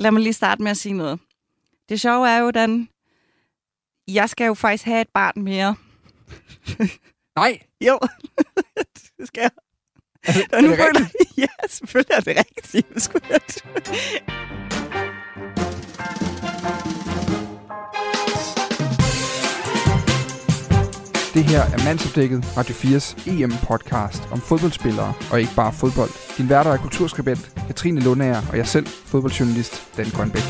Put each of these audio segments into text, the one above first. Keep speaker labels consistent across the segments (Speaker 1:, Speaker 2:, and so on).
Speaker 1: lad mig lige starte med at sige noget. Det sjove er jo, den, jeg skal jo faktisk have et barn mere.
Speaker 2: Nej.
Speaker 1: Jo, det skal jeg.
Speaker 2: Altså,
Speaker 1: Og nu
Speaker 2: er det
Speaker 1: føler
Speaker 2: rigtigt?
Speaker 1: Ja, selvfølgelig er det rigtigt. Det skulle jeg
Speaker 2: Det her er Mandsopdækket, Radio 4's EM-podcast om fodboldspillere og ikke bare fodbold. Din værter er kulturskribent Katrine Lundager og jeg selv, fodboldjournalist Dan Grønbæk.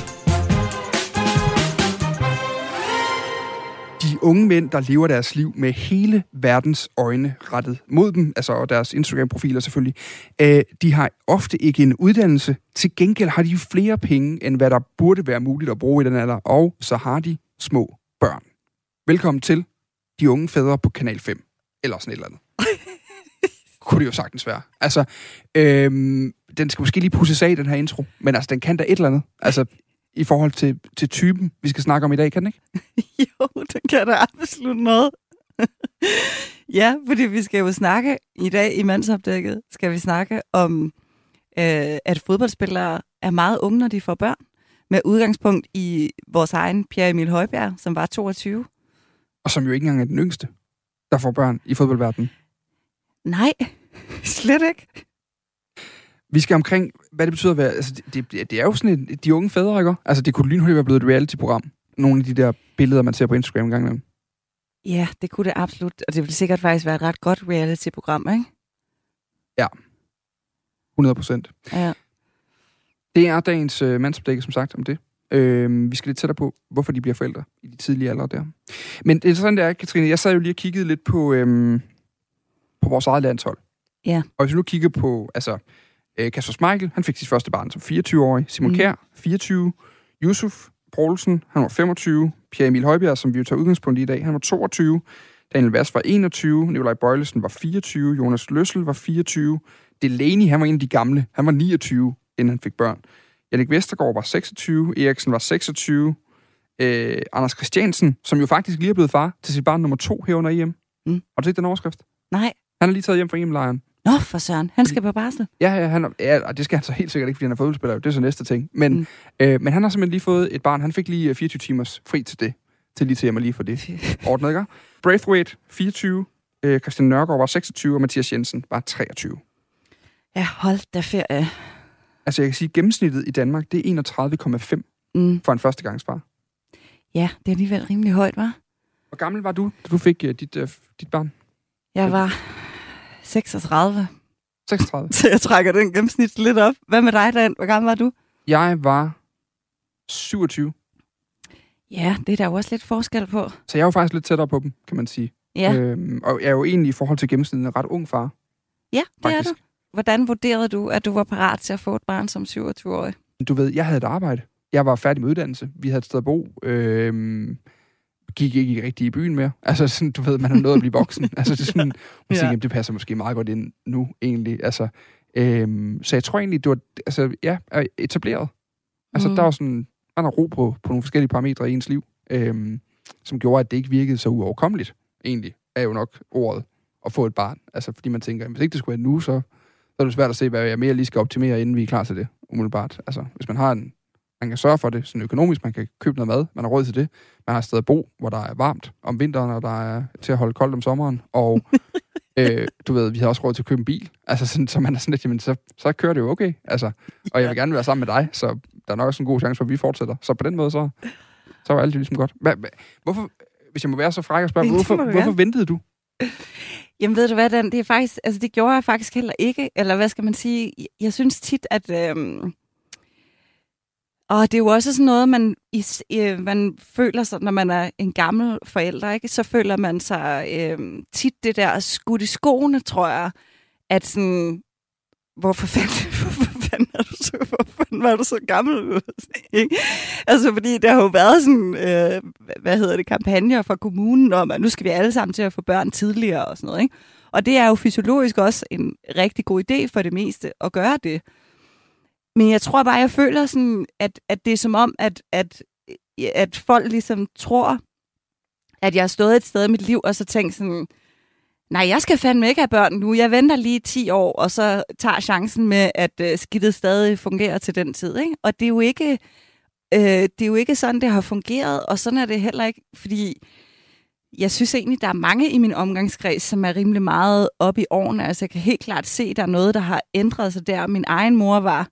Speaker 2: De unge mænd, der lever deres liv med hele verdens øjne rettet mod dem, altså og deres Instagram-profiler selvfølgelig, øh, de har ofte ikke en uddannelse. Til gengæld har de flere penge, end hvad der burde være muligt at bruge i den alder, og så har de små børn. Velkommen til de Unge Fædre på Kanal 5. Eller sådan et eller andet. Kunne det jo sagtens være. Altså, øhm, den skal måske lige pusses af, den her intro. Men altså, den kan da et eller andet. Altså, i forhold til, til typen, vi skal snakke om i dag, kan den ikke?
Speaker 1: Jo, den kan da absolut noget. ja, fordi vi skal jo snakke i dag i mandsopdækket, skal vi snakke om, øh, at fodboldspillere er meget unge, når de får børn. Med udgangspunkt i vores egen Pierre Emil Højbjerg, som var 22.
Speaker 2: Og som jo ikke engang er den yngste, der får børn i fodboldverdenen.
Speaker 1: Nej, slet ikke.
Speaker 2: Vi skal omkring, hvad det betyder at være... Altså, det, det, det er jo sådan et, de unge fædre, ikke? Altså, det kunne lynhurtigt være blevet et reality-program. Nogle af de der billeder, man ser på Instagram en gang imellem.
Speaker 1: Ja, det kunne det absolut. Og det ville sikkert faktisk være et ret godt reality-program, ikke?
Speaker 2: 100 procent.
Speaker 1: Ja.
Speaker 2: Det er dagens øh, mandsopdække, som sagt, om det. Øh, vi skal lidt tættere på, hvorfor de bliver forældre i de tidlige alder der. Men det interessante er, Katrine, jeg sad jo lige og kiggede lidt på, øhm, på vores eget landshold.
Speaker 1: Ja.
Speaker 2: Og hvis vi nu kigger på, altså, øh, Kasper Schmeichel, han fik sit første barn som 24-årig. Simon mm. Kjær, 24. Yusuf Poulsen, han var 25. Pierre Emil Højbjerg, som vi jo tager udgangspunkt i i dag, han var 22. Daniel Vass var 21. Nikolaj Bøjlesen var 24. Jonas Løssel var 24. Delaney, han var en af de gamle. Han var 29, inden han fik børn. Jannik Vestergaard var 26. Eriksen var 26. Øh, Anders Christiansen, som jo faktisk lige er blevet far til sit barn nummer to her under EM.
Speaker 1: Mm.
Speaker 2: Har du set den overskrift?
Speaker 1: Nej.
Speaker 2: Han er lige taget hjem fra EM-lejren.
Speaker 1: Nå, for søren. Han skal på barsel.
Speaker 2: Ja, ja, han ja, og det skal han så helt sikkert ikke, fordi han er fodboldspiller. Det er så næste ting. Men,
Speaker 1: Mm.
Speaker 2: øh, men han har simpelthen lige fået et barn. Han fik lige øh, 24 timers fri til det. Til lige til hjem og lige for det. Ordnet, ikke? Braithwaite, 24. Øh, Christian Nørgaard var 26, og Mathias Jensen var 23.
Speaker 1: Ja, hold da ferie.
Speaker 2: Altså, jeg kan sige, at gennemsnittet i Danmark, det er 31,5
Speaker 1: Mm.
Speaker 2: for en førstegangsfar.
Speaker 1: Ja, det er alligevel rimelig højt, var.
Speaker 2: Hvor gammel var du, da du fik uh, dit, uh, dit barn?
Speaker 1: Jeg var 36,
Speaker 2: 36.
Speaker 1: så jeg trækker den gennemsnit lidt op. Hvad med dig, Dan? Hvor gammel var du?
Speaker 2: Jeg var 27,
Speaker 1: Ja, det er der jo også lidt forskel på.
Speaker 2: så jeg er jo faktisk lidt tættere på dem, kan man sige.
Speaker 1: Ja,
Speaker 2: Øhm, og jeg er jo egentlig i forhold til gennemsnittet en ret ung far,
Speaker 1: ja det er
Speaker 2: faktisk.
Speaker 1: du. Hvordan vurderede du, at du var parat til at få et barn som 27-årig?
Speaker 2: Du ved, jeg havde et arbejde. Jeg var færdig med uddannelse. Vi havde et sted at bo. Øhm, gik ikke rigtig i byen mere. Altså, sådan, du ved, man har nået at blive voksen. altså, det er sådan, man
Speaker 1: Ja.
Speaker 2: tænker, jamen, det passer måske meget godt ind nu, egentlig. Altså, øhm, så jeg tror egentlig, det var, altså, ja, er etableret. Altså,
Speaker 1: Mm.
Speaker 2: der var sådan, man har ro på, på nogle forskellige parametre i ens liv, øhm, som gjorde, at det ikke virkede så uoverkommeligt, egentlig, er jo nok ordet, at få et barn. Altså, fordi man tænker, jamen, hvis ikke det skulle være nu, så er det svært at se, hvad jeg mere lige skal optimere, inden vi er klar til det, umiddelbart. Altså, hvis man har en, man kan sørge for det sådan økonomisk, man kan købe noget mad, man har råd til det, man har et sted at bo, hvor der er varmt om vinteren, og der er til at holde koldt om sommeren, og øh, du ved, vi har også råd til at købe en bil, altså sådan, så man er sådan lidt, jamen, så, så kører det jo okay, altså, og jeg vil gerne være sammen med dig, så der er nok også en god chance for, at vi fortsætter. Så på den måde, så, så var alt ligesom godt. Hva, hva, hvorfor, hvis jeg må være så fræk og spørge, hvorfor, hvorfor ventede du?
Speaker 1: Jamen ved du hvad, Dan? Det, er faktisk, altså, det gjorde jeg faktisk heller ikke. Eller hvad skal man sige? Jeg- synes tit, at... Øhm, og det er jo også sådan noget, man, i, øh, man føler sig, når man er en gammel forælder, ikke? så føler man sig øh, tit det der skudt i skoene, tror jeg, at sådan, hvorfor fanden, fanden, er du så, hvor fanden var du så gammel? ikke? Altså, fordi der har jo været sådan, øh, hvad hedder det, kampagner fra kommunen om, at nu skal vi alle sammen til at få børn tidligere og sådan noget, ikke? Og det er jo fysiologisk også en rigtig god idé for det meste at gøre det. Men jeg tror bare, jeg føler sådan, at, at det er som om, at, at, at folk ligesom tror, at jeg har stået et sted i mit liv, og så tænkt sådan, Nej, jeg skal fandme ikke have børn nu. Jeg venter lige 10 år, og så tager chancen med, at øh, skidtet stadig fungerer til den tid. Ikke? Og det er, jo ikke, øh, det er jo ikke sådan, det har fungeret, og sådan er det heller ikke, fordi jeg synes egentlig, der er mange i min omgangskreds, som er rimelig meget op i årene. Altså, jeg kan helt klart se, at der er noget, der har ændret sig der. Min egen mor var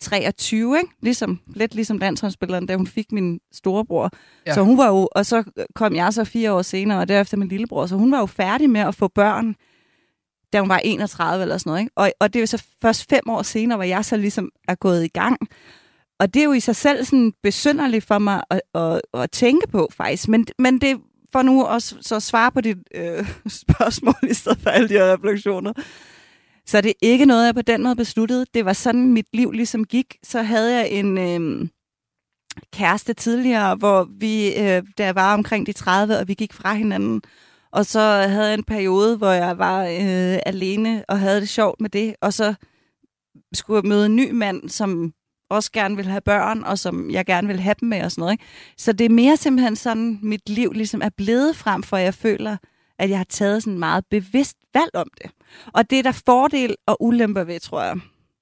Speaker 1: 23, ikke? Ligesom, lidt ligesom dansholdsspilleren, da hun fik min storebror. Ja. Så hun var jo, og så kom jeg så fire år senere, og derefter min lillebror, så hun var jo færdig med at få børn, da hun var 31 eller sådan noget, ikke? Og, og det er jo så først fem år senere, hvor jeg så ligesom er gået i gang. Og det er jo i sig selv sådan besynderligt for mig at, at, at tænke på, faktisk. Men, men det for nu at så svare på dit øh, spørgsmål, i stedet for alle de her refleksioner. Så det er ikke noget, jeg på den måde besluttede. Det var sådan, mit liv ligesom gik. Så havde jeg en øh, kæreste tidligere, hvor vi, øh, der var omkring de 30, og vi gik fra hinanden. Og så havde jeg en periode, hvor jeg var øh, alene og havde det sjovt med det. Og så skulle jeg møde en ny mand, som også gerne vil have børn, og som jeg gerne vil have dem med og sådan noget. Ikke? Så det er mere simpelthen sådan, mit liv ligesom er blevet frem for, at jeg føler, at jeg har taget sådan meget bevidst valg om det. Og det er der fordel og ulemper ved, tror jeg.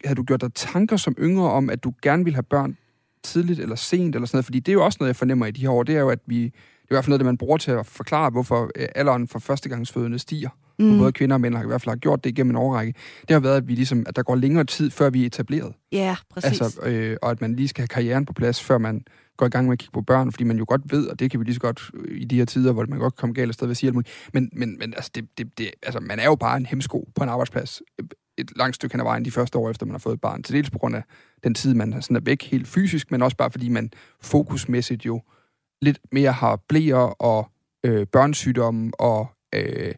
Speaker 2: Har du gjort dig tanker som yngre om, at du gerne vil have børn tidligt eller sent eller sådan noget? Fordi det er jo også noget, jeg fornemmer i de her år. Det er jo, at vi... Det er i hvert fald noget, det man bruger til at forklare, hvorfor øh, alderen for førstegangsfødende stiger. Mm. Både kvinder og mænd har i hvert fald har gjort det igennem en årrække. Det har været, at, vi ligesom, at der går længere tid, før vi er etableret.
Speaker 1: Ja, præcis.
Speaker 2: Altså, øh, og at man lige skal have karrieren på plads, før man går i gang med at kigge på børn, fordi man jo godt ved, og det kan vi lige så godt øh, i de her tider, hvor man godt kan komme galt afsted ved at sige alt muligt. Men, men, men altså, det, det, det, altså, man er jo bare en hemsko på en arbejdsplads øh, et langt stykke hen ad vejen de første år, efter man har fået et barn. Til dels på grund af den tid, man sådan er væk helt fysisk, men også bare fordi man fokusmæssigt jo lidt mere har blæer og øh, børnesygdomme og øh,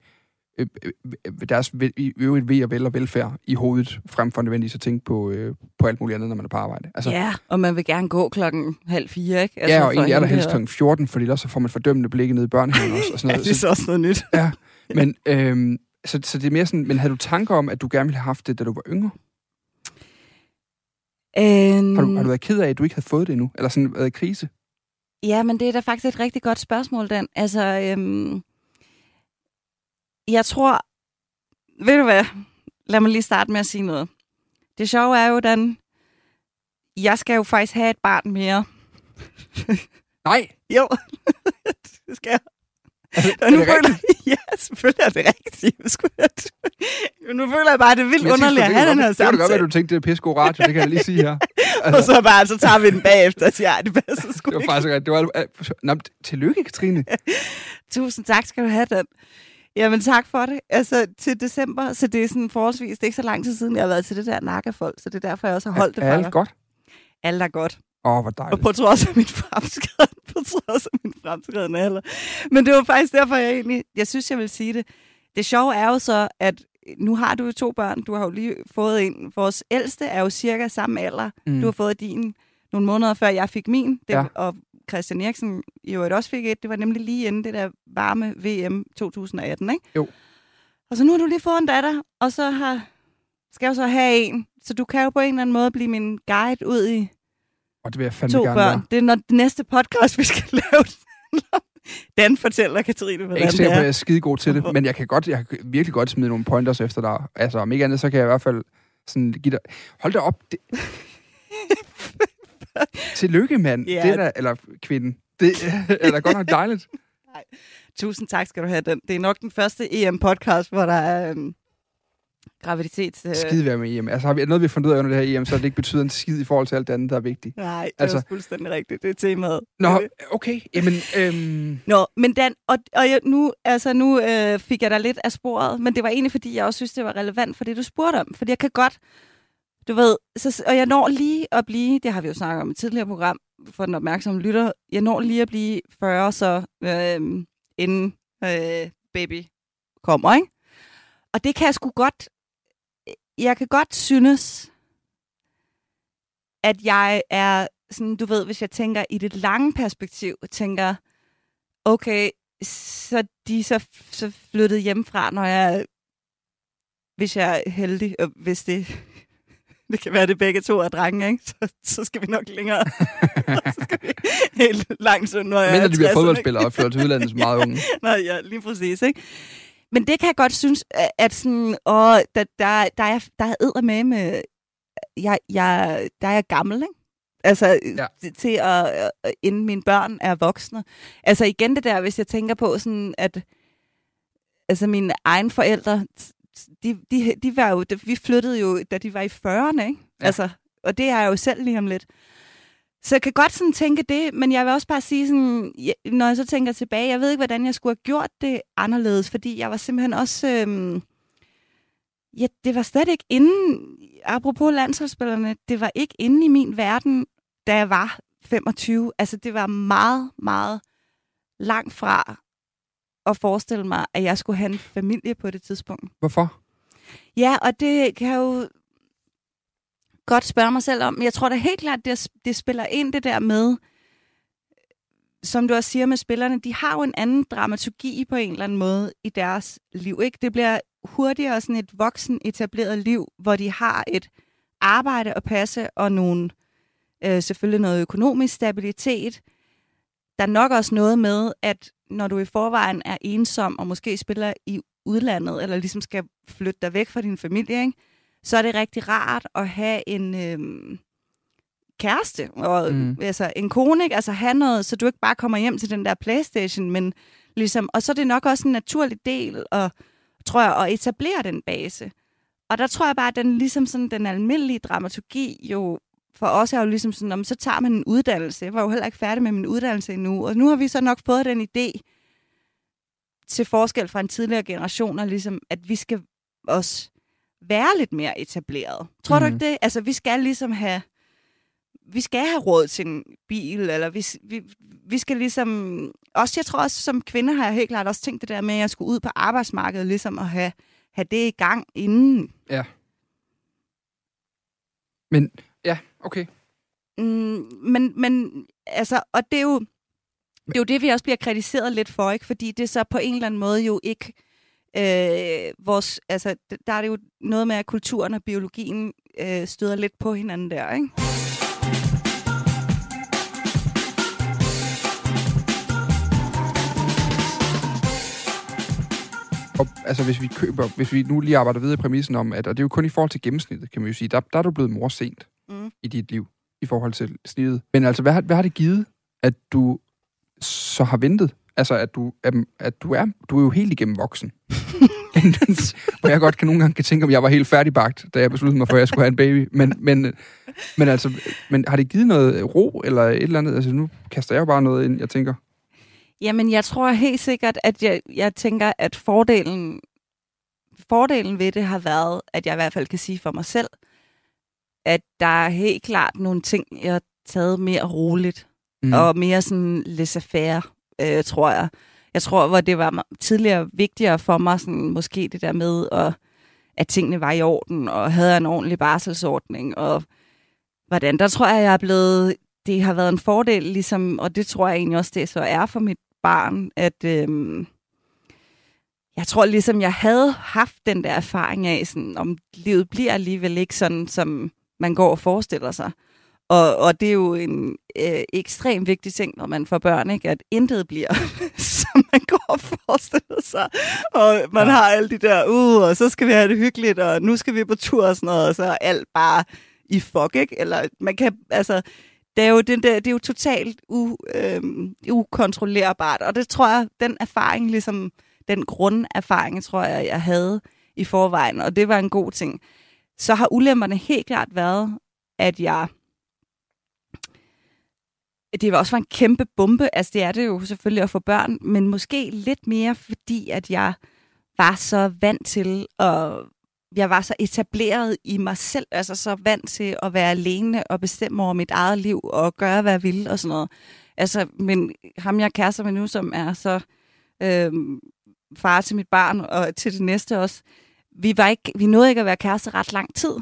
Speaker 2: øh, øh deres øvrigt ved og vel og velfærd i hovedet, frem for nødvendigvis at tænke på, øh, på alt muligt andet, når man er på arbejde.
Speaker 1: Altså, ja, og man vil gerne gå klokken halv fire, ikke?
Speaker 2: Altså, ja, og egentlig er der helst klokken 14, fordi ellers så får man fordømmende blikke ned i børnehaven også. Og sådan noget.
Speaker 1: ja, det er så også noget nyt.
Speaker 2: ja, men, øh, så, så det er mere sådan, men havde du tanker om, at du gerne ville have haft det, da du var yngre?
Speaker 1: Um...
Speaker 2: Har, du, har du været ked af, at du ikke havde fået det endnu? Eller sådan været i krise?
Speaker 1: Ja, men det er da faktisk et rigtig godt spørgsmål, Dan. Altså, øhm, jeg tror, ved du hvad, lad mig lige starte med at sige noget. Det sjove er jo, Dan, jeg skal jo faktisk have et barn mere.
Speaker 2: Nej.
Speaker 1: jo, det skal jeg. Og nu føler, ja, selvfølgelig er det rigtigt. nu føler jeg bare, at det er vildt underligt at have den her samtale.
Speaker 2: Det kan godt være, du tænkte, det er pisse radio, det kan jeg lige sige her.
Speaker 1: Altså. og så bare, så tager vi den bagefter og siger, ja, det passer sgu
Speaker 2: Det var faktisk rigtigt. Det var, nå, tillykke, Katrine.
Speaker 1: Tusind tak skal du have, den. Jamen tak for det. Altså til december, så det er sådan forholdsvis, det er ikke så lang tid siden, jeg har været til det der nakkefolk, så det er derfor, jeg også har holdt er, det
Speaker 2: Er alt godt?
Speaker 1: Alt er godt.
Speaker 2: Åh, oh, hvor dejligt.
Speaker 1: Og på trods af min fremskreden, på trods af min fremskreden alder. Men det var faktisk derfor, jeg egentlig, jeg synes, jeg vil sige det. Det sjove er jo så, at nu har du jo to børn. Du har jo lige fået en. Vores ældste er jo cirka samme alder. Mm. Du har fået din nogle måneder før jeg fik min. Det, ja. Og Christian Eriksen jo også fik et. Det var nemlig lige inden det der varme VM 2018, ikke?
Speaker 2: Jo.
Speaker 1: Og så nu har du lige fået en datter, og så har, skal jeg så have en. Så du kan jo på en eller anden måde blive min guide ud i
Speaker 2: og det vil jeg fandme
Speaker 1: to
Speaker 2: gerne
Speaker 1: børn.
Speaker 2: Være.
Speaker 1: Det er når det næste podcast, vi skal lave. Den fortæller Katrine, hvordan
Speaker 2: jeg er ikke sikker på, at jeg er skide god til det, men jeg kan, godt, jeg kan virkelig godt smide nogle pointers efter dig. Altså, om ikke andet, så kan jeg i hvert fald sådan give dig... Hold da op. Det... Tillykke, mand. Yeah. Det er da, eller kvinden. Det er da godt nok dejligt.
Speaker 1: Nej. Tusind tak skal du have. Den. Det er nok den første EM-podcast, hvor der er øhm, graviditet.
Speaker 2: Øh... Skide være med EM. Altså har vi noget, vi har fundet ud af under det her EM, så det ikke betyder en skid i forhold til alt det andet, der er vigtigt.
Speaker 1: Nej, det altså... er fuldstændig rigtigt. Det er temaet.
Speaker 2: Nå, okay. Jamen, øhm...
Speaker 1: Nå, men Dan, og, og jeg, nu, altså, nu øh, fik jeg da lidt af sporet, men det var egentlig, fordi jeg også synes, det var relevant for det, du spurgte om. Fordi jeg kan godt, du ved, så, og jeg når lige at blive, det har vi jo snakket om i et tidligere program, for den opmærksomme lytter, jeg når lige at blive 40, så øh, inden øh, baby kommer, ikke? Og det kan jeg sgu godt jeg kan godt synes, at jeg er sådan, du ved, hvis jeg tænker i det lange perspektiv, tænker, okay, så de så, så flyttet hjemmefra, når jeg, hvis jeg er heldig, og hvis det, det kan være, det begge to er drenge, ikke? Så, så skal vi nok længere. så skal vi helt langt, så når jeg
Speaker 2: Mindre de bliver fodboldspillere og flytter til udlandet som meget unge.
Speaker 1: Nej, ja, lige præcis, ikke? men det kan jeg godt synes, at- sådan, åh, der, der, der er, der er med med, jeg, jeg, der er jeg gammel, ikke? Altså,
Speaker 2: Ja.
Speaker 1: til at, inden mine børn er voksne. Altså igen det der, hvis jeg tænker på sådan, at altså mine egne forældre, de, de, de var jo, vi flyttede jo, da de var i 40'erne, ikke?
Speaker 2: Ja.
Speaker 1: Altså, og det er jeg jo selv lige om lidt. Så jeg kan godt sådan tænke det, men jeg vil også bare sige sådan, når jeg så tænker tilbage, jeg ved ikke, hvordan jeg skulle have gjort det anderledes, fordi jeg var simpelthen også, øhm, ja, det var slet ikke inden, apropos landsholdsspillerne, det var ikke inde i min verden, da jeg var 25. Altså, det var meget, meget langt fra at forestille mig, at jeg skulle have en familie på det tidspunkt.
Speaker 2: Hvorfor?
Speaker 1: Ja, og det kan jeg jo godt spørge mig selv om. Men jeg tror da helt klart, det, det spiller ind det der med, som du også siger med spillerne, de har jo en anden dramaturgi på en eller anden måde i deres liv. Ikke? Det bliver hurtigere sådan et voksen etableret liv, hvor de har et arbejde at passe og nogle, øh, selvfølgelig noget økonomisk stabilitet. Der er nok også noget med, at når du i forvejen er ensom og måske spiller i udlandet, eller ligesom skal flytte dig væk fra din familie, ikke? så er det rigtig rart at have en øhm, kæreste, og
Speaker 2: Mm.
Speaker 1: mm. altså en kone, ikke? altså have noget, så du ikke bare kommer hjem til den der Playstation, men ligesom, og så er det nok også en naturlig del, og, tror jeg, at etablere den base. Og der tror jeg bare, at den, ligesom sådan, den almindelige dramaturgi jo for os er jo ligesom sådan, om så tager man en uddannelse. Jeg var jo heller ikke færdig med min uddannelse endnu, og nu har vi så nok fået den idé, til forskel fra en tidligere generation, og ligesom, at vi skal også være lidt mere etableret. Tror mm. du
Speaker 2: Mhm.
Speaker 1: ikke det? Altså, vi skal ligesom have vi skal have råd til en bil, eller vi, vi, vi skal ligesom... Også, jeg tror også, som kvinde har jeg helt klart også tænkt det der med, at jeg skulle ud på arbejdsmarkedet, ligesom at have, have det i gang inden.
Speaker 2: Ja. Men, okay.
Speaker 1: Mm, men, men, altså, og det er jo... Det er jo det, vi også bliver kritiseret lidt for, ikke? Fordi det er så på en eller anden måde jo ikke øh, vores... Altså, der er det jo noget med, at kulturen og biologien øh, støder lidt på hinanden der, ikke?
Speaker 2: Og, altså, hvis vi køber, hvis vi nu lige arbejder videre i præmissen om, at, og det er jo kun i forhold til gennemsnittet, kan man jo sige, der, der er du blevet mor sent
Speaker 1: Mm.
Speaker 2: i dit liv, i forhold til snittet. Men altså, hvad, har- hvad har det givet, at du så har ventet? Altså, at du, at, at du, er, du er jo helt igennem voksen. Hvor jeg godt kan nogle gange kan tænke, om jeg var helt færdigbagt, da jeg besluttede mig for, at jeg skulle have en baby. Men, men, men altså, men har det givet noget ro, eller et eller andet? Altså, nu kaster jeg jo bare noget ind, jeg tænker.
Speaker 1: Jamen, jeg tror helt sikkert, at jeg, jeg tænker, at fordelen, fordelen ved det har været, at jeg i hvert fald kan sige for mig selv, at der er helt klart nogle ting, jeg har taget mere roligt,
Speaker 2: Mm.
Speaker 1: og mere sådan laissez-faire, øh, tror jeg. Jeg tror, hvor det var tidligere vigtigere for mig, sådan, måske det der med, at, at tingene var i orden, og havde en ordentlig barselsordning, og hvordan, der tror jeg, jeg er blevet, det har været en fordel, ligesom, og det tror jeg egentlig også, det så er for mit barn, at øhm, jeg tror ligesom, jeg havde haft den der erfaring af, sådan, om livet bliver alligevel ikke sådan, som man går og forestiller sig. Og, og det er jo en øh, ekstremt vigtig ting, når man får børn, ikke? at intet bliver, som man går og forestiller sig. Og man
Speaker 2: Ja.
Speaker 1: har alle de der, uh, og så skal vi have det hyggeligt, og nu skal vi på tur og sådan noget, og så er alt bare i fuck, ikke? Eller man kan, altså, det er jo, den der, det er jo totalt u, øhm, ukontrollerbart, og det tror jeg, den erfaring, ligesom den grunderfaring, tror jeg, jeg havde i forvejen, og det var en god ting. Så har ulemperne helt klart været, at jeg det var også var en kæmpe bombe. Altså, det er det jo selvfølgelig at få børn, men måske lidt mere, fordi at jeg var så vant til, og jeg var så etableret i mig selv, altså så vant til at være alene og bestemme over mit eget liv og gøre, hvad jeg ville og sådan noget. Altså, men ham jeg kærester med nu, som er så øh, far til mit barn og til det næste også, vi, var ikke, vi nåede ikke at være kærester ret lang tid,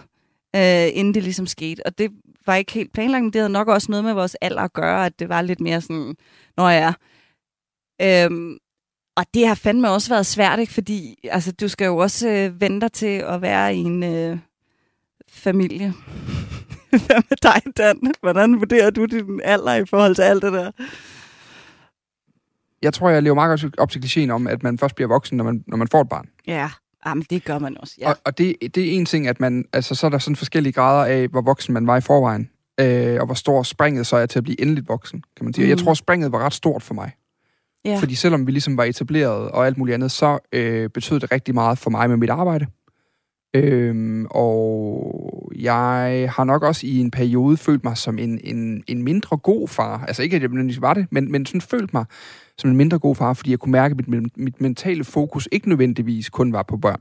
Speaker 1: øh, inden det ligesom skete. Og det var ikke helt planlagt, men det havde nok også noget med vores alder at gøre, at det var lidt mere sådan, når jeg er. Øhm, og det har fandme også været svært, ikke? fordi altså, du skal jo også øh, vente dig til at være i en øh, familie. Hvad med dig, Dan? Hvordan vurderer du din alder i forhold til alt det der?
Speaker 2: jeg tror, jeg lever meget op til klichéen om, at man først bliver voksen, når man, når man får et barn.
Speaker 1: Ja, Jamen, det gør man også, ja.
Speaker 2: Og, og det, det er en ting, at man, altså, så er der sådan forskellige grader af, hvor voksen man var i forvejen, øh, og hvor stor springet så er til at blive endeligt voksen, kan man sige. Mm. Jeg tror, springet var ret stort for mig.
Speaker 1: ja.
Speaker 2: Fordi selvom vi ligesom var etableret og alt muligt andet, så øh, betød det rigtig meget for mig med mit arbejde. Øhm, og jeg har nok også i en periode følt mig som en, en, en mindre god far. Altså ikke, at jeg nødvendigvis var det, men, men sådan følt mig som en mindre god far, fordi jeg kunne mærke, at mit, mit mentale fokus ikke nødvendigvis kun var på børn,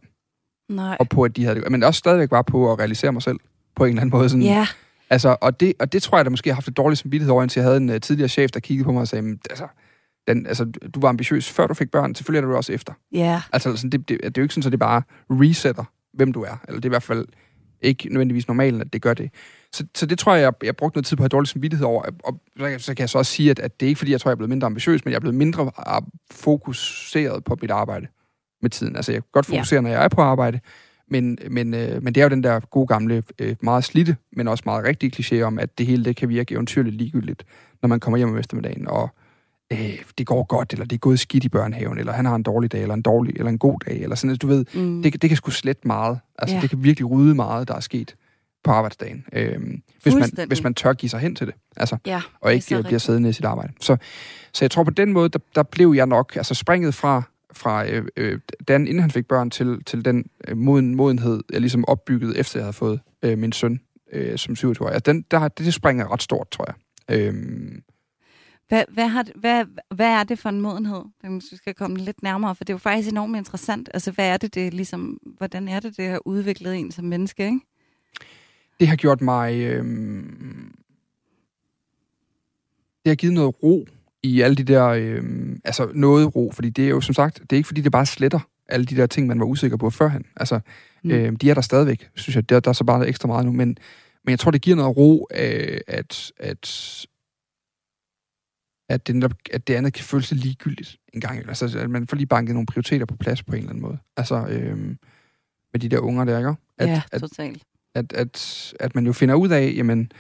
Speaker 1: Nej.
Speaker 2: og på, at de havde det, men også stadigvæk var på at realisere mig selv på en eller anden måde. Sådan,
Speaker 1: Ja,
Speaker 2: Altså, og, det, og det tror jeg, der måske har haft et dårligt samvittighed over, indtil jeg havde en uh, tidligere chef, der kiggede på mig og sagde, "Men, altså, den, altså, du var ambitiøs før du fik børn, selvfølgelig er du også efter.
Speaker 1: ja.
Speaker 2: Altså, sådan, det, det, det er jo ikke sådan, at det bare resetter, hvem du er. Eller det er i hvert fald ikke nødvendigvis normalt, at det gør det. Så, så det tror jeg, jeg, jeg brugte noget tid på at have dårlig samvittighed over. Og så kan, jeg så også sige, at, at det er ikke fordi, jeg tror, jeg er blevet mindre ambitiøs, men jeg er blevet mindre ah, fokuseret på mit arbejde med tiden. Altså, jeg kan godt
Speaker 1: Ja.
Speaker 2: fokusere, når jeg er på arbejde, men, men, øh, men det er jo den der gode gamle, øh, meget slitte, men også meget rigtige kliché om, at det hele det kan virke eventyrligt ligegyldigt, når man kommer hjem om eftermiddagen, og øh, det går godt, eller det er gået skidt i børnehaven, eller han har en dårlig dag, eller en dårlig, eller en god dag, eller sådan noget. Du ved,
Speaker 1: Mm.
Speaker 2: det, det kan sgu slet meget. Altså,
Speaker 1: Ja.
Speaker 2: ja. det kan virkelig rydde meget, der er sket på arbejdsdagen. Øhm, hvis, man, hvis man tør give sig hen til det. Altså,
Speaker 1: ja,
Speaker 2: og ikke bliver
Speaker 1: rigtigt.
Speaker 2: siddende i sit arbejde. Så, så jeg tror på den måde, der, der blev jeg nok, altså springet fra, fra øh, øh, Dan, inden han fik børn, til, til den øh, moden, modenhed, jeg ligesom opbyggede, efter jeg havde fået øh, min søn øh, som 27 år. Altså, den, der, det, det springer ret stort, tror jeg. Øhm,
Speaker 1: Hvad, hvad, har, hvad, hvad er det for en modenhed? Den vi skal komme lidt nærmere, for det er jo faktisk enormt interessant. Altså, hvad er det, det ligesom, hvordan er det, det har udviklet en som menneske, ikke?
Speaker 2: Det har gjort mig... Øh, det har givet noget ro i alle de der... Øh, altså noget ro, fordi det er jo som sagt, det er ikke fordi, det bare sletter alle de der ting, man var usikker på førhen. Altså,
Speaker 1: Mm.
Speaker 2: øh, de er der stadigvæk, synes jeg. Der, der er så bare ekstra meget nu, men, men jeg tror, det giver noget ro, øh, at, at, at, det, netop, at det andet kan føles ligegyldigt en gang. Altså, at man får lige banket nogle prioriteter på plads på en eller anden måde. Altså, øh, med de der unger der, ikke? At,
Speaker 1: ja, totalt.
Speaker 2: at, at, at man jo finder ud af, jamen,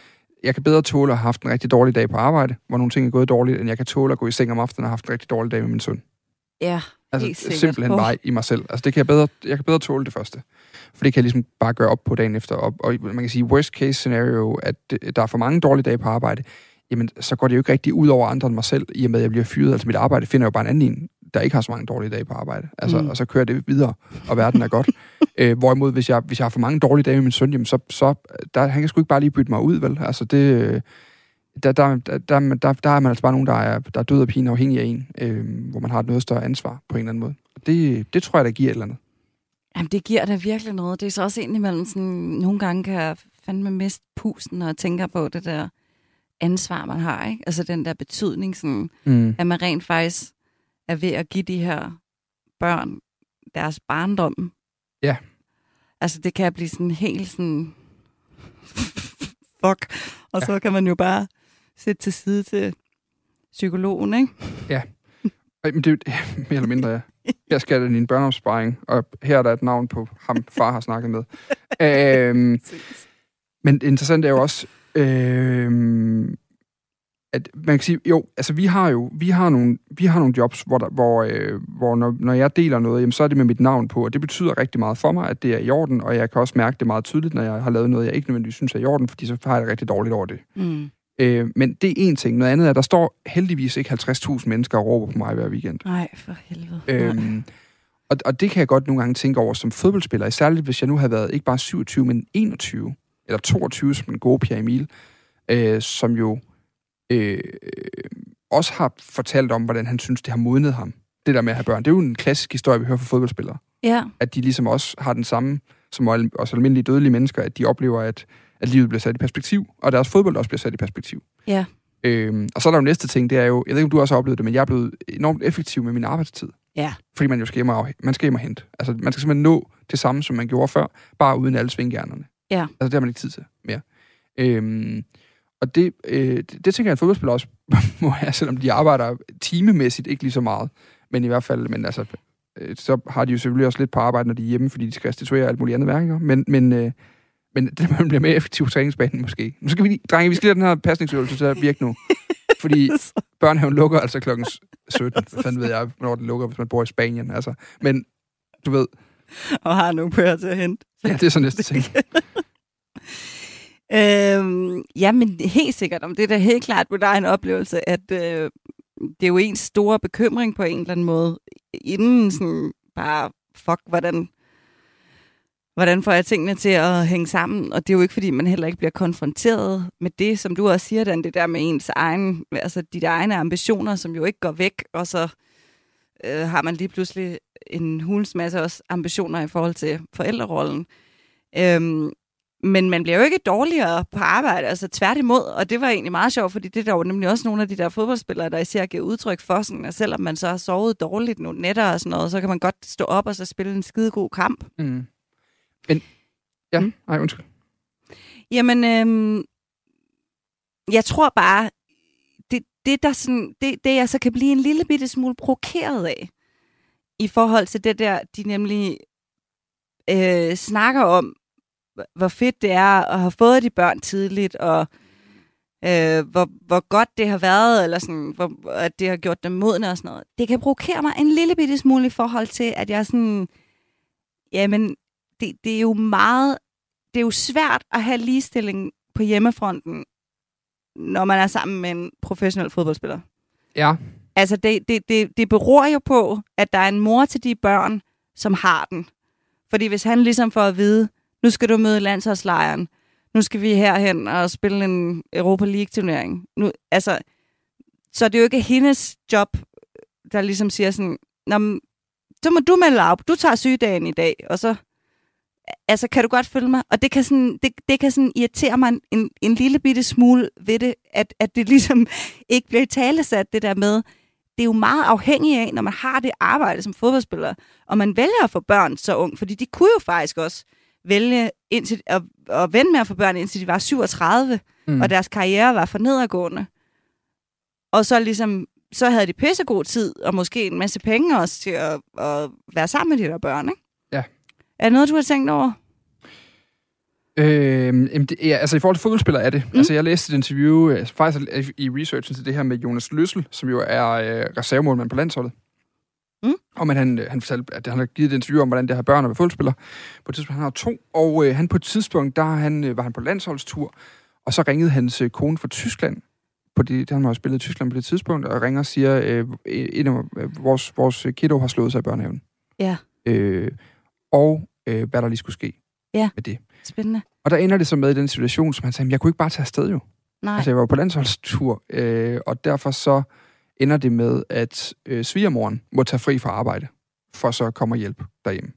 Speaker 2: jeg kan bedre tåle at have haft en rigtig dårlig dag på arbejde, hvor nogle ting er gået dårligt, end jeg kan tåle at gå i seng om aftenen og have haft en rigtig dårlig dag med min søn.
Speaker 1: Ja,
Speaker 2: Altså
Speaker 1: Helt sikkert.
Speaker 2: simpelthen
Speaker 1: Åh.
Speaker 2: bare i mig selv. Altså det kan jeg bedre, jeg kan bedre tåle det første. For det kan jeg ligesom bare gøre op på dagen efter. Og, og man kan sige, worst case scenario, at der er for mange dårlige dage på arbejde, jamen så går det jo ikke rigtig ud over andre end mig selv, i og med at jeg bliver fyret. Altså mit arbejde finder jo bare en anden en, der ikke har så mange dårlige dage på arbejde. Altså,
Speaker 1: Mm.
Speaker 2: Og så kører det videre, og verden er godt. øh, hvorimod, hvis jeg, hvis jeg har for mange dårlige dage med min søn, jamen så, så der, han kan sgu ikke bare lige bytte mig ud, vel? Altså det... der, der, der, der, der, der er man altså bare nogen, der er, der er død og pine afhængig af en, øh, hvor man har et noget større ansvar på en eller anden måde. Og det, det tror jeg, der giver et eller andet.
Speaker 1: Jamen, det giver da virkelig noget. Det er så også indimellem sådan, nogle gange kan jeg fandme miste pusten, når jeg tænker på det der ansvar, man har, ikke? Altså den der betydning, sådan,
Speaker 2: Mm.
Speaker 1: at man rent faktisk er ved at give de her børn deres barndom.
Speaker 2: Ja.
Speaker 1: Altså det kan blive sådan helt sådan, fuck, og så kan man jo bare sætte til side til psykologen, ikke?
Speaker 2: Ej, men det er jo mere eller mindre, ja. Jeg skal have din børneopsparing, og her er der et navn på ham, far har snakket med. øhm, men det interessante er jo også, øhm, at man kan sige, jo, altså vi har jo, vi har nogle, vi har nogle jobs, hvor, der, hvor, øh, hvor når, når jeg deler noget, jamen, så er det med mit navn på, og det betyder rigtig meget for mig, at det er i orden, og jeg kan også mærke det meget tydeligt, når jeg har lavet noget, jeg ikke nødvendigvis synes er i orden, fordi så har jeg det rigtig dårligt over det.
Speaker 1: Mm.
Speaker 2: Øh, men det er en ting. Noget andet er, at der står heldigvis ikke 50.000 mennesker og råber på mig hver weekend.
Speaker 1: Nej, for helvede.
Speaker 2: Øhm, og, og det kan jeg godt nogle gange tænke over som fodboldspiller, særligt hvis jeg nu havde været ikke bare 27, men 21 eller 22, som den gode Pierre Emil, øh, som jo øh, også har fortalt om, hvordan han synes, det har modnet ham. Det der med at have børn. Det er jo en klassisk historie, vi hører fra fodboldspillere.
Speaker 1: Ja,
Speaker 2: At de ligesom også har den samme, som også almindelige dødelige mennesker, at de oplever, at, at livet bliver sat i perspektiv, og deres fodbold også bliver sat i perspektiv.
Speaker 1: ja.
Speaker 2: Øhm, og så er der jo næste ting, det er jo, jeg ved ikke, om du også har oplevet det, men jeg er blevet enormt effektiv med min arbejdstid.
Speaker 1: Ja.
Speaker 2: Fordi man jo skal hjem og, man skal hjem og hente. Altså, man skal simpelthen nå det samme, som man gjorde før, bare uden alle svinggernerne.
Speaker 1: Ja.
Speaker 2: Altså, det har man ikke tid til mere. Øhm, og det, øh, det, det tænker jeg, at fodboldspillere også må have, selvom de arbejder timemæssigt ikke lige så meget. Men i hvert fald, men altså, øh, så har de jo selvfølgelig også lidt på arbejde, når de er hjemme, fordi de skal restituere alt muligt andet værk. ikke? Men, men, øh, men det man bliver mere effektiv på træningsbanen måske. Nu skal vi lige, drenge, vi skal lige have den her pasningsøvelse til at virke nu. Fordi børnehaven lukker altså klokken 17. Hvad fanden ved jeg, hvornår den lukker, hvis man bor i Spanien. Altså. Men du ved...
Speaker 1: Og har nogle bøger til at hente.
Speaker 2: Ja, det er så næste ting
Speaker 1: øhm, ja, men helt sikkert. Om det er da helt klart, hvor der er en oplevelse, at øh, det er jo en stor bekymring på en eller anden måde, inden sådan bare, fuck, hvordan, hvordan får jeg tingene til at hænge sammen? Og det er jo ikke, fordi man heller ikke bliver konfronteret med det, som du også siger, Dan, det der med ens egen, altså de egne ambitioner, som jo ikke går væk, og så øh, har man lige pludselig en hulens masse også ambitioner i forhold til forældrerollen. Øhm, men man bliver jo ikke dårligere på arbejde, altså tværtimod, og det var egentlig meget sjovt, fordi det er der jo nemlig også nogle af de der fodboldspillere, der især giver udtryk for, sådan, at selvom man så har sovet dårligt nogle nætter og sådan noget, så kan man godt stå op og så spille en skide god kamp.
Speaker 2: Mm. Men, ja, mm. nej, undskyld.
Speaker 1: Jamen, øhm, jeg tror bare, det, det, der sådan, det, det jeg så kan blive en lille bitte smule provokeret af, i forhold til det der, de nemlig øh, snakker om, hvor fedt det er at have fået de børn tidligt, og øh, hvor, hvor godt det har været, eller sådan, hvor, at det har gjort dem modne og sådan noget. Det kan provokere mig en lille bitte smule i forhold til, at jeg sådan, jamen, det, det er jo meget, det er jo svært at have ligestilling på hjemmefronten, når man er sammen med en professionel fodboldspiller.
Speaker 2: Ja.
Speaker 1: Altså, det, det, det, det beror jo på, at der er en mor til de børn, som har den. Fordi hvis han ligesom får at vide, nu skal du møde landsholdslejren, nu skal vi herhen og spille en Europa League-turnering. Nu, altså, så det er jo ikke hendes job, der ligesom siger sådan, Nå, så må du melde op, du tager sygedagen i dag, og så altså, kan du godt følge mig? Og det kan sådan, det, det kan sådan irritere mig en, en lille bitte smule ved det, at, at det ligesom ikke bliver talesat, det der med, det er jo meget afhængigt af, når man har det arbejde som fodboldspiller, og man vælger at få børn så ung, fordi de kunne jo faktisk også vælge indtil, at, at vente med at få børn, indtil de var 37, mm. og deres karriere var for nedadgående. Og så ligesom, så havde de pissegod tid, og måske en masse penge også til at, at være sammen med de der børn, ikke?
Speaker 2: Ja.
Speaker 1: Er det noget, du har tænkt over?
Speaker 2: Øh, det, ja, altså i forhold til fodboldspillere er det. Mm. Altså jeg læste et interview, øh, faktisk i researchen til det her med Jonas Løssel, som jo er øh, reservemålmand på landsholdet. Mm. Og men han, han fortalte, at han har givet et interview om, hvordan det har børn og være fodboldspiller. På et tidspunkt, han har to, og øh, han på et tidspunkt, der han, øh, var han på landsholdstur, og så ringede hans øh, kone fra Tyskland, på det, han har spillet i Tyskland på det tidspunkt, og ringer og siger, øh, en af øh, vores, vores kiddo har slået sig i børnehaven.
Speaker 1: Ja.
Speaker 2: Øh, og øh, hvad der lige skulle ske
Speaker 1: ja.
Speaker 2: med det.
Speaker 1: Spændende.
Speaker 2: Og der ender det så med i den situation, som han sagde, jeg kunne ikke bare tage afsted jo.
Speaker 1: Nej.
Speaker 2: Altså, jeg var på landsholdstur, øh, og derfor så ender det med, at øh, svigermoren må tage fri fra arbejde, for så at komme og hjælpe derhjemme.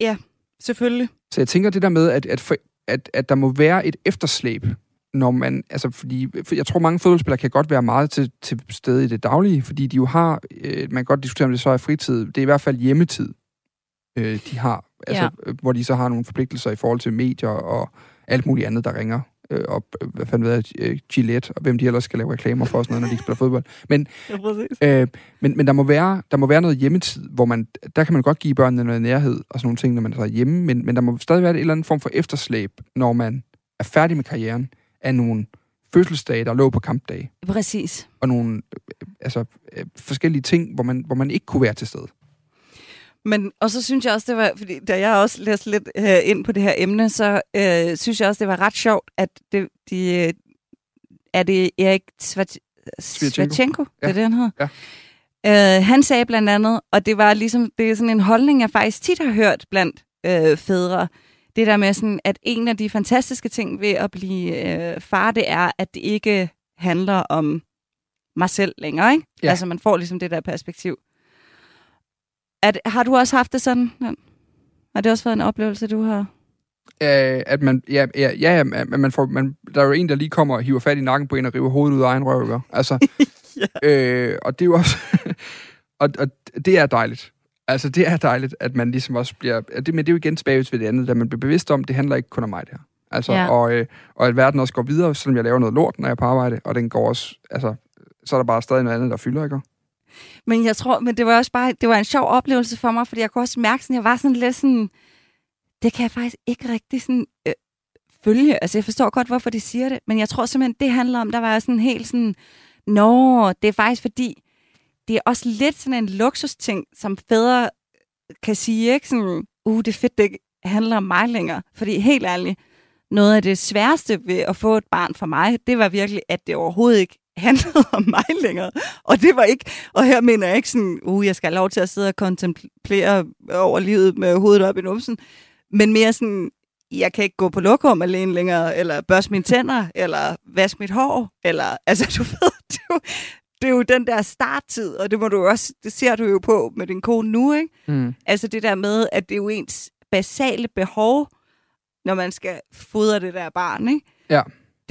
Speaker 1: Ja, selvfølgelig.
Speaker 2: Så jeg tænker det der med, at, at, for, at, at der må være et efterslæb, når man, altså fordi, for jeg tror mange fodboldspillere kan godt være meget til, til stede i det daglige, fordi de jo har, øh, man kan godt diskutere, om det så er fritid, det er i hvert fald hjemmetid, øh, de har, altså, ja. Øh, hvor de så har nogle forpligtelser i forhold til medier og alt muligt andet, der ringer øh, og hvad fanden ved jeg, øh, Gillette, og hvem de ellers skal lave reklamer for, sådan noget, når de spiller fodbold. Men,
Speaker 1: ja,
Speaker 2: øh, men, men der, må være, der må være noget hjemmetid, hvor man, der kan man godt give børnene noget nærhed og sådan nogle ting, når man er hjemme, men, men der må stadig være en eller anden form for efterslæb, når man er færdig med karrieren, af nogle fødselsdage, der lå på kampdage.
Speaker 1: Præcis.
Speaker 2: Og nogle øh, altså, øh, forskellige ting, hvor man, hvor man ikke kunne være til stede.
Speaker 1: Men, og så synes jeg også, det var, fordi da jeg også læste lidt uh, ind på det her emne, så uh, synes jeg også, det var ret sjovt, at det, de, uh, er det Erik Svatchenko, ja. det er det, han hedder? Ja. Uh, han sagde blandt andet, og det var ligesom, det er sådan en holdning, jeg faktisk tit har hørt blandt uh, fædre, det der med sådan, at en af de fantastiske ting ved at blive uh, far, det er, at det ikke handler om mig selv længere, ikke? Ja. Altså man får ligesom det der perspektiv. At, har du også haft det sådan? Har det også været en oplevelse, du har?
Speaker 2: Øh, at man, ja, ja, ja, man får, man, der er jo en, der lige kommer og hiver fat i nakken på en og river hovedet ud af egen røv, Altså, ja. øh, og det er jo også, og, og det er dejligt. Altså, det er dejligt, at man ligesom også bliver, det, men det er jo igen tilbage ved det andet, at man bliver bevidst om, det handler ikke kun om mig, det her. Altså, ja. og, øh, og at verden også går videre, selvom jeg laver noget lort, når jeg er på arbejde, og den går også, altså, så er der bare stadig noget andet, der fylder, ikke?
Speaker 1: Men jeg tror, men det var også bare, det var en sjov oplevelse for mig, fordi jeg kunne også mærke, sådan, jeg var sådan lidt sådan, det kan jeg faktisk ikke rigtig sådan, øh, følge. Altså, jeg forstår godt, hvorfor de siger det, men jeg tror simpelthen, det handler om, der var sådan helt sådan, Nå, det er faktisk fordi, det er også lidt sådan en luksusting, som fædre kan sige, ikke? Sådan, uh, det er fedt, det handler om mig længere. Fordi helt ærligt, noget af det sværeste ved at få et barn for mig, det var virkelig, at det overhovedet ikke handlede om mig længere. Og det var ikke, og her mener jeg ikke sådan, uh, jeg skal have lov til at sidde og kontemplere over livet med hovedet op i numsen, men mere sådan, jeg kan ikke gå på lokum alene længere, eller børste mine tænder, eller vaske mit hår, eller, altså du ved, det er jo, det er jo den der starttid, og det må du også, det ser du jo på med din kone nu, ikke?
Speaker 2: Mm.
Speaker 1: Altså det der med, at det er jo ens basale behov, når man skal fodre det der barn, ikke?
Speaker 2: Ja.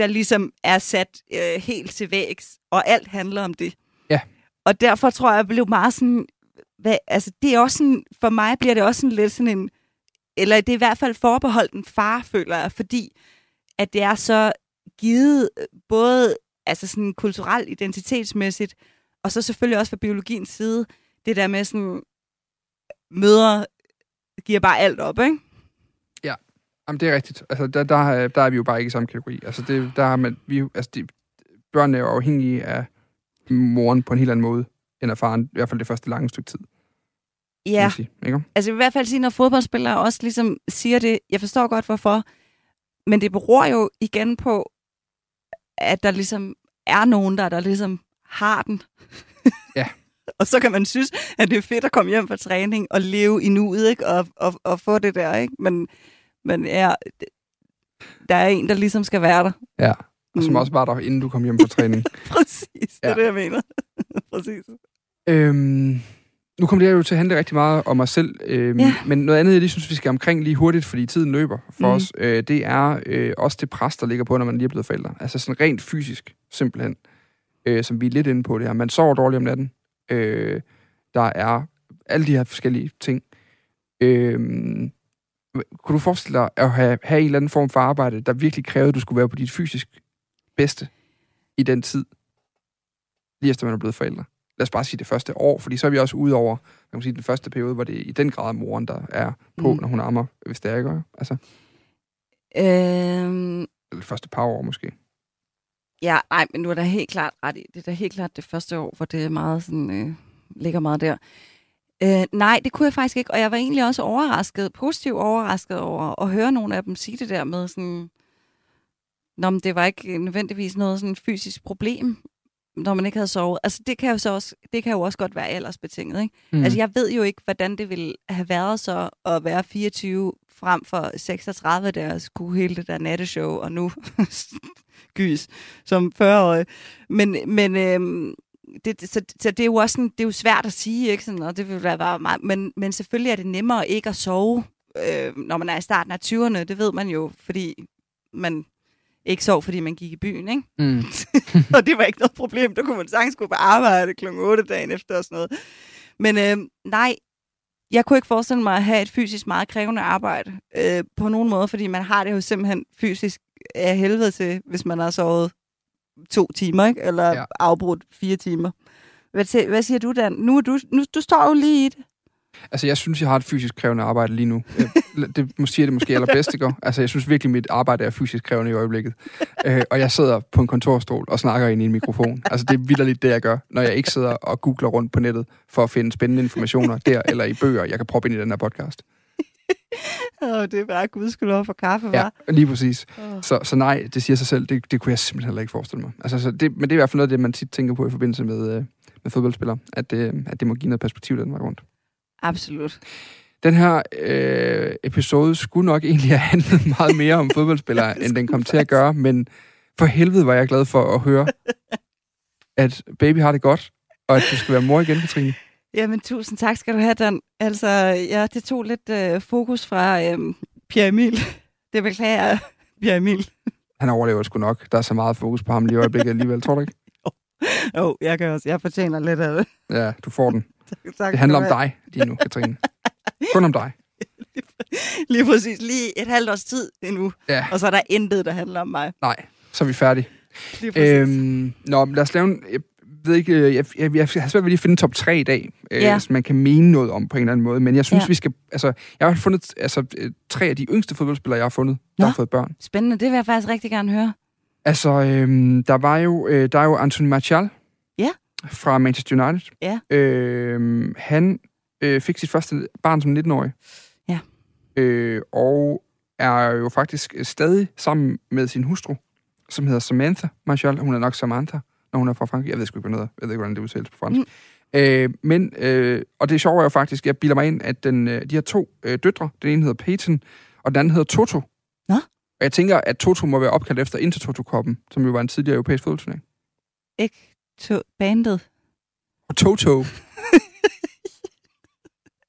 Speaker 1: Der ligesom er sat øh, helt til vægs, og alt handler om det.
Speaker 2: Ja.
Speaker 1: Og derfor tror jeg, jeg blev meget sådan, hvad, altså det er også sådan, for mig bliver det også sådan lidt sådan en, eller det er i hvert fald forbeholdt en far, føler jeg, fordi at det er så givet øh, både altså sådan kulturelt, identitetsmæssigt, og så selvfølgelig også fra biologiens side, det der med sådan, mødre giver bare alt op, ikke?
Speaker 2: Jamen, det er rigtigt. Altså, der, der, er- der er vi jo bare ikke i samme kategori. Altså, det, der er man, vi, altså, de, børnene er jo afhængige af moren på en helt anden måde, end af faren, i hvert fald det første lange stykke tid.
Speaker 1: Ja,
Speaker 2: Sige, ikke?
Speaker 1: altså jeg vil i hvert fald sige, når fodboldspillere også ligesom siger det, jeg forstår godt hvorfor, men det beror jo igen på, at der ligesom er nogen, der, der ligesom har den.
Speaker 2: Ja.
Speaker 1: og så kan man synes, at det er fedt at komme hjem fra træning og leve i nuet, ikke? Og, og, og få det der, ikke? Men, men ja, der er en, der ligesom skal være der.
Speaker 2: Ja. Og som
Speaker 1: Mm.
Speaker 2: også var der, inden du kom hjem fra træning.
Speaker 1: Præcis, det er
Speaker 2: Ja.
Speaker 1: det, jeg mener. Præcis.
Speaker 2: øhm, nu kommer det her jo til at handle rigtig meget om os selv, øhm,
Speaker 1: Ja.
Speaker 2: men noget andet, jeg lige synes, vi skal omkring lige hurtigt, fordi tiden løber for
Speaker 1: Mhm.
Speaker 2: os, øh, det er øh, også det pres, der ligger på, når man lige er blevet forældre. Altså sådan rent fysisk, simpelthen, øh, som vi er lidt inde på det her. Man sover dårligt om natten. Øh, der er alle de her forskellige ting. Øh, kunne du forestille dig at have, have en eller anden form for arbejde, der virkelig krævede, at du skulle være på dit fysisk bedste i den tid, lige efter man er blevet forældre? Lad os bare sige det første år, fordi så er vi også ude over man kan sige, den første periode, hvor det er i den grad moren, der er på,
Speaker 1: Mm.
Speaker 2: når hun ammer, hvis det er, ikke? Altså,
Speaker 1: Øhm,
Speaker 2: eller det første par år måske.
Speaker 1: Ja, nej, men nu er der helt klart ret i. Det er da helt klart det første år, hvor det er meget sådan, øh, ligger meget der. Øh, nej, det kunne jeg faktisk ikke, og jeg var egentlig også overrasket, positivt overrasket over at høre nogle af dem sige det der med sådan, Nå, men det var ikke nødvendigvis noget sådan fysisk problem, når man ikke havde sovet. Altså, det kan jo, så også, det kan jo også godt være aldersbetinget, ikke?
Speaker 2: Mm.
Speaker 1: Altså, jeg ved jo ikke, hvordan det ville have været så at være 24 frem for 36, der skulle hele det der natteshow, og nu gys som 40-årig. Men, men øhm, det, så, så det er jo også sådan, det er jo svært at sige, ikke? Sådan, og det vil være bare meget, men, men selvfølgelig er det nemmere ikke at sove, øh, når man er i starten af 20'erne. Det ved man jo, fordi man ikke sov, fordi man gik i byen, ikke?
Speaker 2: Mm.
Speaker 1: og det var ikke noget problem. Der kunne man sagtens gå på arbejde kl. 8 dagen efter og sådan noget. Men øh, nej, jeg kunne ikke forestille mig at have et fysisk meget krævende arbejde øh, på nogen måde, fordi man har det jo simpelthen fysisk af helvede til, hvis man har sovet to timer, ikke? eller
Speaker 2: Ja.
Speaker 1: afbrudt fire timer. Hvad, hvad siger du, Dan? Nu, er du, nu du står jo lige i det.
Speaker 2: Altså, jeg synes, jeg har et fysisk krævende arbejde lige nu. Det må sige det måske allerbedst, ikke? Altså, jeg synes virkelig, mit arbejde er fysisk krævende i øjeblikket. Øh, og jeg sidder på en kontorstol og snakker ind i en mikrofon. Altså, det er vildt det, jeg gør, når jeg ikke sidder og googler rundt på nettet for at finde spændende informationer der eller i bøger, jeg kan proppe ind i den her podcast.
Speaker 1: Åh, det er bare gudskelov for kaffe,
Speaker 2: Ja,
Speaker 1: hva'?
Speaker 2: lige præcis.
Speaker 1: Åh.
Speaker 2: Så, så nej, det siger sig selv, det, det kunne jeg simpelthen heller ikke forestille mig. Altså, så det, men det er i hvert fald noget af det, man tit tænker på i forbindelse med, øh, med fodboldspillere, at det, at det må give noget perspektiv den vej rundt.
Speaker 1: Absolut.
Speaker 2: Den her øh, episode skulle nok egentlig have handlet meget mere om fodboldspillere, end den kom til at gøre, men for helvede var jeg glad for at høre, at baby har det godt, og at du skal være mor igen, Katrine.
Speaker 1: Jamen, tusind tak skal du have, Dan. Altså, ja, det tog lidt øh, fokus fra øh, Pierre Emil. Det beklager jeg, Pierre Emil.
Speaker 2: Han overlever sgu nok. Der er så meget fokus på ham lige i øjeblikket alligevel, tror du ikke?
Speaker 1: Jo, oh, jeg kan også. Jeg fortjener lidt af det.
Speaker 2: Ja, du får den.
Speaker 1: tak,
Speaker 2: Det handler om dig lige nu, Katrine. Kun om dig.
Speaker 1: Lige præcis. Lige et halvt års tid endnu.
Speaker 2: Ja,
Speaker 1: Og så er der intet, der handler om mig.
Speaker 2: nej, så er vi færdige.
Speaker 1: Lige præcis. Øhm,
Speaker 2: nå, lad os lave en... Ved ikke, øh, jeg, jeg, jeg har svært ved lige at finde top 3 i dag, øh,
Speaker 1: Ja.
Speaker 2: som man kan mene noget om på en eller anden måde, men jeg synes,
Speaker 1: Ja.
Speaker 2: vi skal... Altså, jeg har fundet altså, øh, tre af de yngste fodboldspillere, jeg har fundet, der
Speaker 1: Nå.
Speaker 2: har fået børn.
Speaker 1: Spændende. Det vil jeg faktisk rigtig gerne høre.
Speaker 2: Altså, øhm, der var jo, øh, der er jo Anthony Martial, fra Manchester United.
Speaker 1: Ja.
Speaker 2: Øh, han øh, fik sit første barn som 19-årig.
Speaker 1: Ja.
Speaker 2: Øh, og er jo faktisk stadig sammen med sin hustru, som hedder Samantha Marshall. Hun er nok Samantha, når hun er fra Frankrig. Jeg ved sgu ikke, noget. Jeg ved ikke, hvordan det udtales på fransk. Mm. Øh, men, øh, og det sjove er jo faktisk, jeg bilder mig ind, at den, øh, de har to øh, døtre. Den ene hedder Peyton, og den anden hedder Toto.
Speaker 1: Nå?
Speaker 2: Og jeg tænker, at Toto må være opkaldt efter Intertoto-koppen, som jo var en tidligere europæisk fodboldturnering.
Speaker 1: Ikke to bandet.
Speaker 2: Og Toto.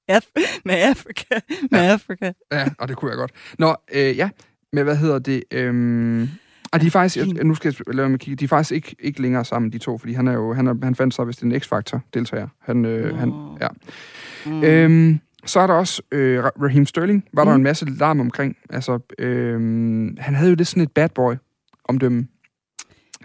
Speaker 1: Af- med Afrika. Med ja. Afrika.
Speaker 2: Ja, og det kunne jeg godt. Nå, øh, ja, men hvad hedder det? Øhm, og de er faktisk, jeg, nu skal jeg lade mig kigge, de er faktisk ikke, ikke længere sammen, de to, fordi han er jo, han, er, han fandt sig, hvis det er en X-Factor-deltager. Han, øh, han, ja.
Speaker 1: Mm.
Speaker 2: Øhm, så er der også øh, Ra- Raheem Sterling, var der
Speaker 1: Mm.
Speaker 2: en masse larm omkring. Altså, øh, han havde jo lidt sådan et bad boy omdømme,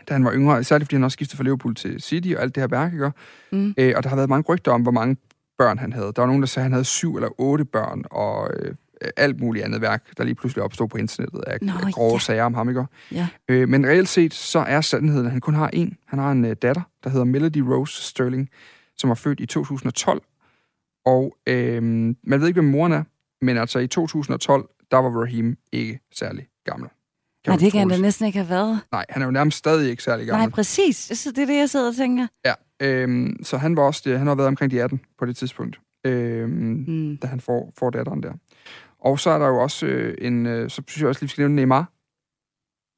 Speaker 2: da han var yngre, særligt fordi han også skiftede fra Liverpool til City og alt det her værk, ikke?
Speaker 1: Mm.
Speaker 2: Øh, og der har været mange rygter om, hvor mange børn han havde. Der var nogen, der sagde, at han havde syv eller otte børn, og øh, alt muligt andet værk, der lige pludselig opstod på internettet af,
Speaker 1: Nå,
Speaker 2: af grove
Speaker 1: ja.
Speaker 2: sager om ham, ikke?
Speaker 1: Ja.
Speaker 2: Øh, men reelt set, så er sandheden, at han kun har en. Han har en øh, datter, der hedder Melody Rose Sterling, som var født i 2012. Og øh, man ved ikke, hvem moren er, men altså i 2012, der var Raheem ikke særlig gammel. Kan
Speaker 1: Nej, det kan han da næsten ikke have været.
Speaker 2: Nej, han er jo nærmest stadig ikke særlig gammel.
Speaker 1: Nej, præcis. Så det er det, jeg sidder og tænker.
Speaker 2: Ja, øhm, så han var også det, han har været omkring de 18 på det tidspunkt, mm.
Speaker 1: Mm.
Speaker 2: da han får, får datteren der. Og så er der jo også øh, en, øh, så synes jeg også lige, vi skal nævne Neymar,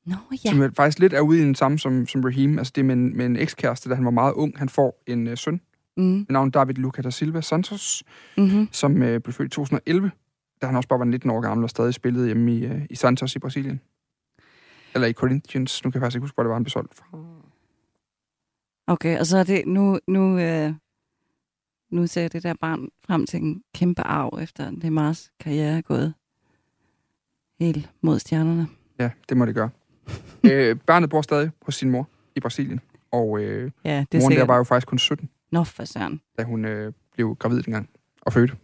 Speaker 1: Nå,
Speaker 2: ja.
Speaker 1: ja.
Speaker 2: som faktisk lidt er ude i den samme som, som Raheem. Altså det er med en, med en ekskæreste, da han var meget ung. Han får en øh, søn
Speaker 1: Mm.
Speaker 2: med navn David Luca da Silva Santos,
Speaker 1: Mm-hmm.
Speaker 2: som øh, blev født i 2011, da han også bare var 19 år gammel og stadig spillede hjemme i, øh, i Santos i Brasilien. Eller i Corinthians. Nu kan jeg faktisk ikke huske, hvor det var, han blev solgt fra.
Speaker 1: Okay, og så er det nu, nu, øh, nu ser det der barn frem til en kæmpe arv, efter det Mars karriere er gået helt mod stjernerne.
Speaker 2: Ja, det må det gøre. øh, barnet bor stadig hos sin mor i Brasilien. Og øh,
Speaker 1: Ja, det er
Speaker 2: moren der var jo faktisk kun 17,
Speaker 1: Nå, for søren.
Speaker 2: da hun øh, blev gravid dengang og fødte.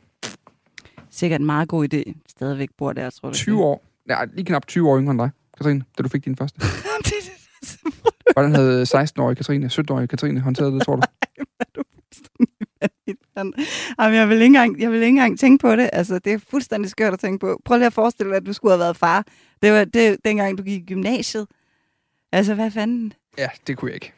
Speaker 1: Sikkert en meget god idé. Stadigvæk bor der, tror du.
Speaker 2: 20 år. Ja, lige knap 20 år yngre end dig, Katrine, da du fik din første.
Speaker 1: det det,
Speaker 2: Hvordan havde 16-årige Katrine, 17-årige Katrine håndteret det, tror du?
Speaker 1: Jamen, jeg vil, ikke engang, jeg vil ikke engang tænke på det. Altså, det er fuldstændig skørt at tænke på. Prøv lige at forestille dig, at du skulle have været far. Det var det, dengang, du gik i gymnasiet. Altså, hvad fanden?
Speaker 2: Ja, det kunne jeg ikke.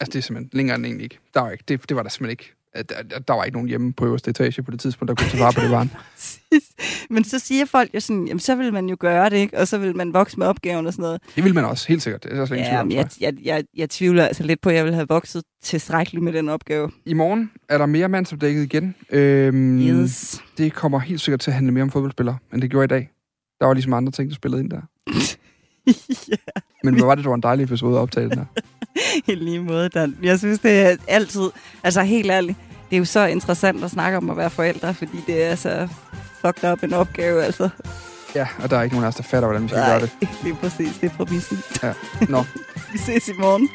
Speaker 2: Altså, det er simpelthen længere end egentlig ikke. Der var ikke. Det, det var der simpelthen ikke. Der, der, var ikke nogen hjemme på øverste etage på det tidspunkt, der kunne tage vare på det barn.
Speaker 1: Men så siger folk jo sådan, jamen så vil man jo gøre det, ikke? Og så vil man vokse med opgaven og sådan noget.
Speaker 2: Det vil man også, helt sikkert. Det er ingen
Speaker 1: Ja,
Speaker 2: tvivl om,
Speaker 1: jeg, jeg, jeg, jeg tvivler altså lidt på, at jeg vil have vokset tilstrækkeligt med den opgave.
Speaker 2: I morgen er der mere mandsopdækket igen. Øhm,
Speaker 1: Yes.
Speaker 2: Det kommer helt sikkert til at handle mere om fodboldspillere, end det gjorde i dag. Der var ligesom andre ting, der spillede ind der.
Speaker 1: ja,
Speaker 2: Men hvad var det, det var en dejlig episode at optage den her?
Speaker 1: i lige måde, Dan. Jeg synes, det er altid, altså helt ærligt, det er jo så interessant at snakke om at være forældre, fordi det er så fucked up en opgave, altså.
Speaker 2: Ja, og der er ikke nogen af os, der fatter, hvordan vi skal gøre det.
Speaker 1: det er præcis, det er præmissen.
Speaker 2: Ja. Nå,
Speaker 1: Vi ses i morgen.